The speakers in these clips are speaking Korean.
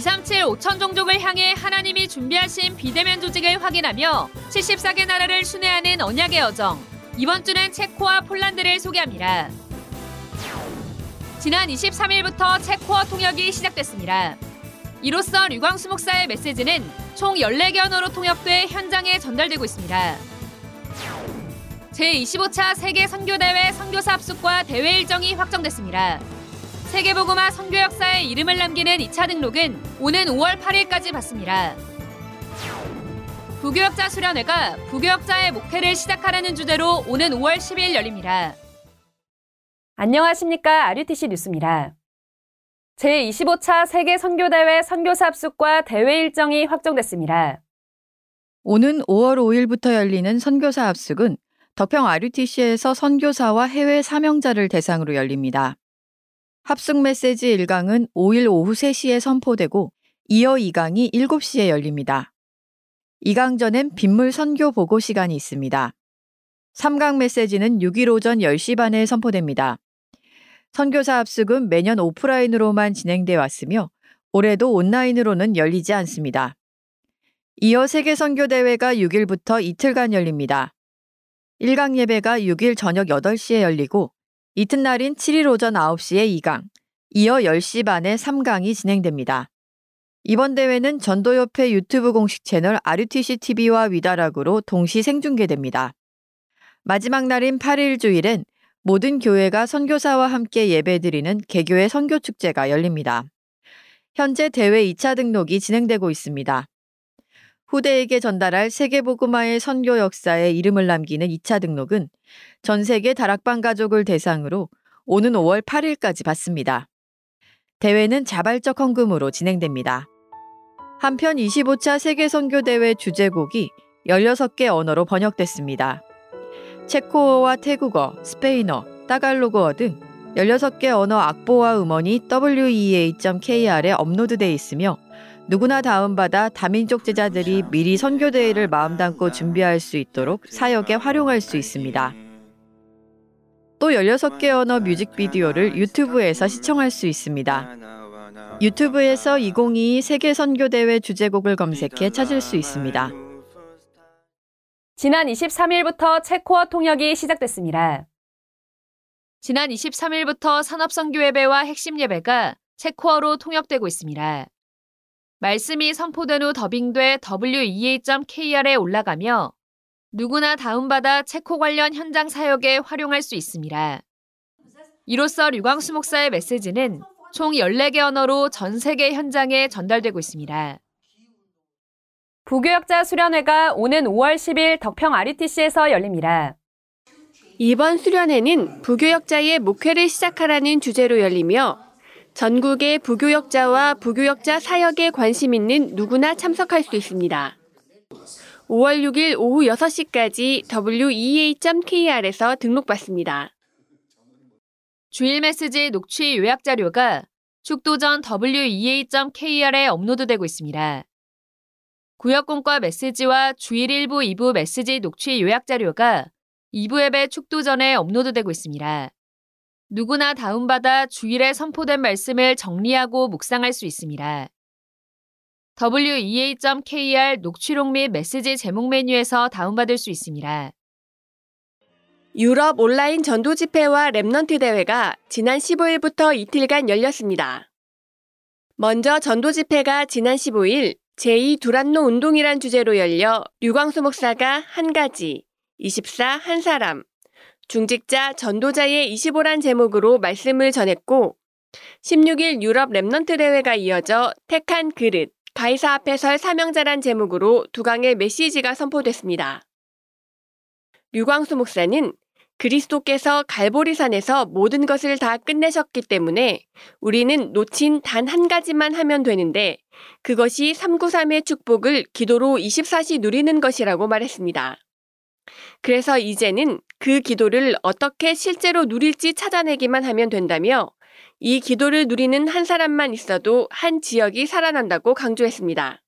237 5천 종족을 향해 하나님이 준비하신 비대면 조직을 확인하며 74개 나라를 순회하는 언약의 여정. 이번 주는 체코와 폴란드를 소개합니다. 지난 23일부터 체코어 통역이 시작됐습니다. 이로써 류광수 목사의 메시지는 총 14개 언어로 통역돼 현장에 전달되고 있습니다. 제25차 세계 선교대회 선교사 합숙과 대회 일정이 확정됐습니다. 세계보고마 선교 역사에 이름을 남기는 2차 등록은 오는 5월 8일까지 받습니다. 부교역자 수련회가 부교역자의 목회를 시작하라는 주제로 오는 5월 10일 열립니다. 안녕하십니까. RUTC 뉴스입니다. 제25차 세계 선교대회 선교사 합숙과 대회 일정이 확정됐습니다. 오는 5월 5일부터 열리는 선교사 합숙은 덕평 RUTC에서 선교사와 해외 사명자를 대상으로 열립니다. 합숙 메시지 1강은 5일 오후 3시에 선포되고 이어 2강이 7시에 열립니다. 2강 전엔 빗물 선교 보고 시간이 있습니다. 3강 메시지는 6일 오전 10시 반에 선포됩니다. 선교사 합숙은 매년 오프라인으로만 진행돼 왔으며 올해도 온라인으로는 열리지 않습니다. 이어 세계 선교 대회가 6일부터 이틀간 열립니다. 1강 예배가 6일 저녁 8시에 열리고 이튿날인 7일 오전 9시에 2강, 이어 10시 반에 3강이 진행됩니다. 이번 대회는 전도협회 유튜브 공식 채널 RUTC TV와 위다락으로 동시 생중계됩니다. 마지막 날인 8일 주일엔 모든 교회가 선교사와 함께 예배드리는 개교의 선교축제가 열립니다. 현재 대회 2차 등록이 진행되고 있습니다. 후대에게 전달할 세계보그마의 선교 역사에 이름을 남기는 2차 등록은 전 세계 다락방 가족을 대상으로 오는 5월 8일까지 받습니다. 대회는 자발적 헌금으로 진행됩니다. 한편 25차 세계 선교 대회 주제곡이 16개 언어로 번역됐습니다. 체코어와 태국어, 스페인어, 따갈로그어 등 16개 언어 악보와 음원이 wea.kr에 업로드돼 있으며 누구나 다운받아 다민족 제자들이 미리 선교대회를 마음 담고 준비할 수 있도록 사역에 활용할 수 있습니다. 또 16개 언어 뮤직비디오를 유튜브에서 시청할 수 있습니다. 유튜브에서 2022 세계 선교대회 주제곡을 검색해 찾을 수 있습니다. 지난 23일부터 체코어 통역이 시작됐습니다. 지난 23일부터 산업선교예배와 핵심 예배가 체코어로 통역되고 있습니다. 말씀이 선포된 후 더빙돼 wea.kr에 올라가며 누구나 다운받아 체코 관련 현장 사역에 활용할 수 있습니다. 이로써 류광수 목사의 메시지는 총 14개 언어로 전 세계 현장에 전달되고 있습니다. 부교역자 수련회가 오는 5월 10일 덕평 RUTC에서 열립니다. 이번 수련회는 부교역자의 목회를 시작하라는 주제로 열리며 전국의 부교역자와 부교역자 사역에 관심 있는 누구나 참석할 수 있습니다. 5월 6일 오후 6시까지 wea.kr에서 등록받습니다. 주일 메시지 녹취 요약 자료가 축도 전 wea.kr에 업로드되고 있습니다. 구역공과 메시지와 주일 1부, 2부 메시지 녹취 요약 자료가 2부 앱의 축도 전에 업로드되고 있습니다. 누구나 다운받아 주일에 선포된 말씀을 정리하고 묵상할 수 있습니다. wea.kr 녹취록 및 메시지 제목 메뉴에서 다운받을 수 있습니다. 유럽 온라인 전도 집회와 Remnant 대회가 지난 15일부터 이틀간 열렸습니다. 먼저 전도 집회가 지난 15일 제2 두란노 운동이란 주제로 열려 류광수 목사가 한 가지, 24 한 사람, 중직자 전도자의 25란 제목으로 말씀을 전했고 16일 유럽 Remnant 대회가 이어져 택한 그릇, 가이사 앞에 설 사명자란 제목으로 두 강의 메시지가 선포됐습니다. 류광수 목사는 그리스도께서 갈보리산에서 모든 것을 다 끝내셨기 때문에 우리는 놓친 단 한 가지만 하면 되는데 그것이 393의 축복을 기도로 24시 누리는 것이라고 말했습니다. 그래서 이제는 그 기도를 어떻게 실제로 누릴지 찾아내기만 하면 된다며 이 기도를 누리는 한 사람만 있어도 한 지역이 살아난다고 강조했습니다.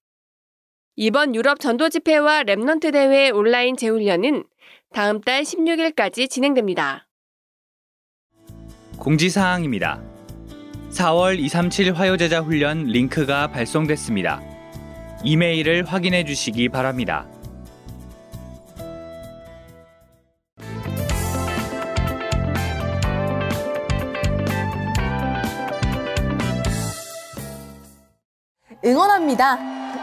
이번 유럽 전도 집회와 Remnant 대회 온라인 재훈련은 다음 달 16일까지 진행됩니다. 공지사항입니다. 4월 237 화요제자 훈련 링크가 발송됐습니다. 이메일을 확인해 주시기 바랍니다. 응원합니다.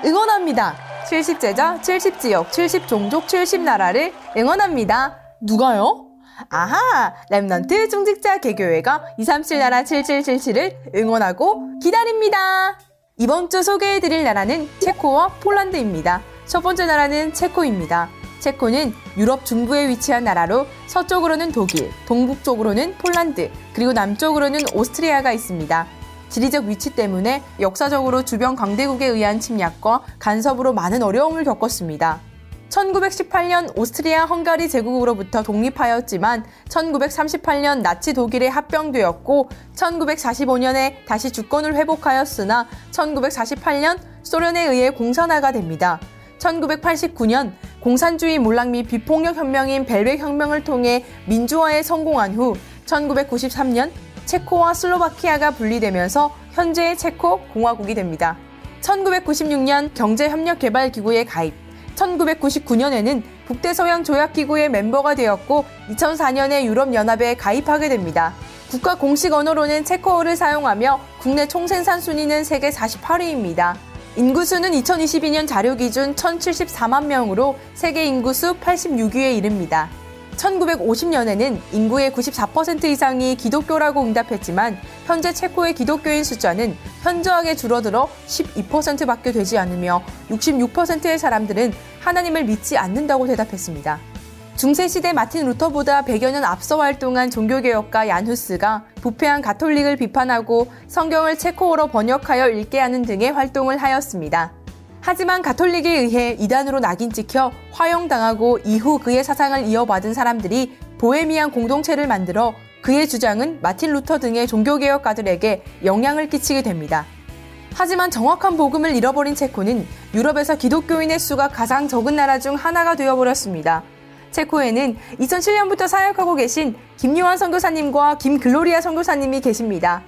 응원합니다. 70제자, 70지역, 70종족, 70나라를 응원합니다. 누가요? 아하! Remnant 중직자 개교회가 237나라 7777을 응원하고 기다립니다. 이번 주 소개해드릴 나라는 체코와 폴란드입니다. 첫 번째 나라는 체코입니다. 체코는 유럽 중부에 위치한 나라로 서쪽으로는 독일, 동북쪽으로는 폴란드, 그리고 남쪽으로는 오스트리아가 있습니다. 지리적 위치 때문에 역사적으로 주변 강대국에 의한 침략과 간섭으로 많은 어려움을 겪었습니다. 1918년 오스트리아 헝가리 제국으로부터 독립하였지만 1938년 나치 독일에 합병되었고 1945년에 다시 주권을 회복하였으나 1948년 소련에 의해 공산화가 됩니다. 1989년 공산주의 몰락 및 비폭력 혁명인 벨벳 혁명을 통해 민주화에 성공한 후 1993년 체코와 슬로바키아가 분리되면서 현재의 체코 공화국이 됩니다. 1996년 경제협력개발기구에 가입, 1999년에는 북대서양 조약기구의 멤버가 되었고 2004년에 유럽연합에 가입하게 됩니다. 국가 공식 언어로는 체코어를 사용하며 국내 총생산 순위는 세계 48위입니다. 인구수는 2022년 자료 기준 1,074만 명으로 세계 인구수 86위에 이릅니다. 1950년에는 인구의 94% 이상이 기독교라고 응답했지만 현재 체코의 기독교인 숫자는 현저하게 줄어들어 12%밖에 되지 않으며 66%의 사람들은 하나님을 믿지 않는다고 대답했습니다. 중세시대 마틴 루터보다 100여 년 앞서 활동한 종교개혁가 얀 후스가 부패한 가톨릭을 비판하고 성경을 체코어로 번역하여 읽게 하는 등의 활동을 하였습니다. 하지만 가톨릭에 의해 이단으로 낙인 찍혀 화형당하고 이후 그의 사상을 이어받은 사람들이 보헤미안 공동체를 만들어 그의 주장은 마틴 루터 등의 종교개혁가들에게 영향을 끼치게 됩니다. 하지만 정확한 복음을 잃어버린 체코는 유럽에서 기독교인의 수가 가장 적은 나라 중 하나가 되어버렸습니다. 체코에는 2007년부터 사역하고 계신 김요한 선교사님과 김글로리아 선교사님이 계십니다.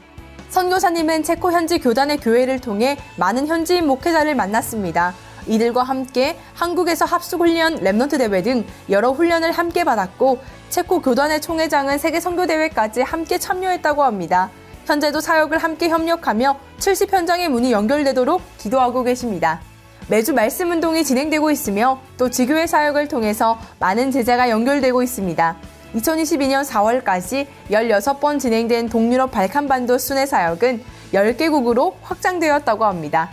선교사님은 체코 현지 교단의 교회를 통해 많은 현지인 목회자를 만났습니다. 이들과 함께 한국에서 합숙훈련, Remnant 대회 등 여러 훈련을 함께 받았고 체코 교단의 총회장은 세계 선교대회까지 함께 참여했다고 합니다. 현재도 사역을 함께 협력하며 70현장의 문이 연결되도록 기도하고 계십니다. 매주 말씀 운동이 진행되고 있으며 또 지교회 사역을 통해서 많은 제자가 연결되고 있습니다. 2022년 4월까지 16번 진행된 동유럽 발칸반도 순회 사역은 10개국으로 확장되었다고 합니다.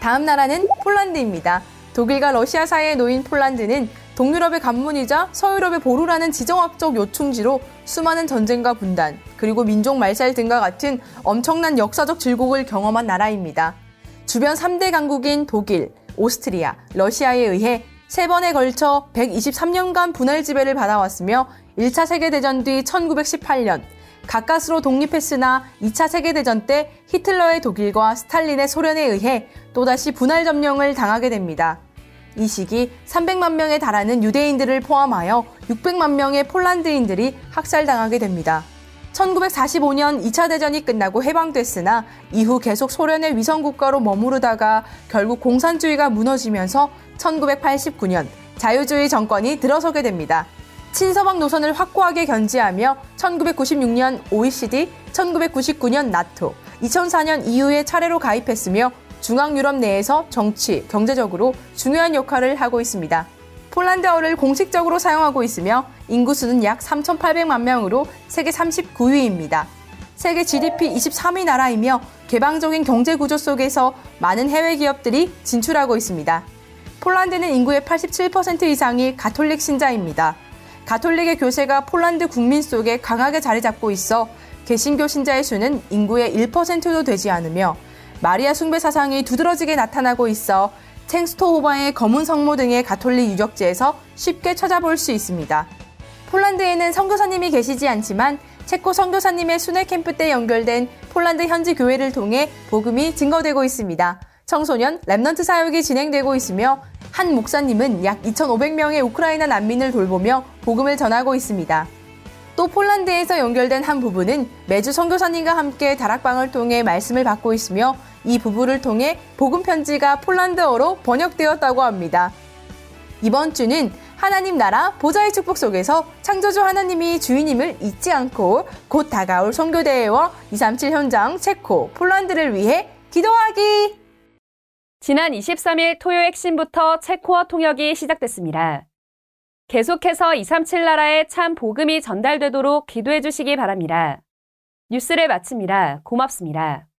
다음 나라는 폴란드입니다. 독일과 러시아 사이에 놓인 폴란드는 동유럽의 관문이자 서유럽의 보루라는 지정학적 요충지로 수많은 전쟁과 분단, 그리고 민족 말살 등과 같은 엄청난 역사적 질곡을 경험한 나라입니다. 주변 3대 강국인 독일, 오스트리아, 러시아에 의해 세 번에 걸쳐 123년간 분할 지배를 받아왔으며 1차 세계대전 뒤 1918년 가까스로 독립했으나 2차 세계대전 때 히틀러의 독일과 스탈린의 소련에 의해 또다시 분할 점령을 당하게 됩니다. 이 시기 300만 명에 달하는 유대인들을 포함하여 600만 명의 폴란드인들이 학살당하게 됩니다. 1945년 2차 대전이 끝나고 해방됐으나 이후 계속 소련의 위성국가로 머무르다가 결국 공산주의가 무너지면서 1989년 자유주의 정권이 들어서게 됩니다. 친서방 노선을 확고하게 견지하며 1996년 OECD, 1999년 나토, 2004년 EU에 차례로 가입했으며 중앙 유럽 내에서 정치, 경제적으로 중요한 역할을 하고 있습니다. 폴란드어를 공식적으로 사용하고 있으며 인구수는 약 3,800만 명으로 세계 39위입니다. 세계 GDP 23위 나라이며 개방적인 경제 구조 속에서 많은 해외 기업들이 진출하고 있습니다. 폴란드는 인구의 87% 이상이 가톨릭 신자입니다. 가톨릭의 교세가 폴란드 국민 속에 강하게 자리 잡고 있어 개신교 신자의 수는 인구의 1%도 되지 않으며 마리아 숭배 사상이 두드러지게 나타나고 있어 쳉스토호바의 검은 성모 등의 가톨릭 유적지에서 쉽게 찾아볼 수 있습니다. 폴란드에는 선교사님이 계시지 않지만 체코 선교사님의 순회 캠프 때 연결된 폴란드 현지 교회를 통해 복음이 증거되고 있습니다. 청소년 Remnant 사역이 진행되고 있으며 한 목사님은 약 2,500명의 우크라이나 난민을 돌보며 복음을 전하고 있습니다. 또또 폴란드에서 연결된 한 부부는 매주 선교사님과 함께 다락방을 통해 말씀을 받고 있으며 이 부부를 통해 복음 편지가 폴란드어로 번역되었다고 합니다. 이번 주는 하나님 나라 보좌의 축복 속에서 창조주 하나님이 주인임을 잊지 않고 곧 다가올 선교대회와 237 현장 체코, 폴란드를 위해 기도하기! 지난 23일 토요 핵심부터 체코어 통역이 시작됐습니다. 계속해서 237 나라에 참 복음이 전달되도록 기도해 주시기 바랍니다. 뉴스를 마칩니다. 고맙습니다.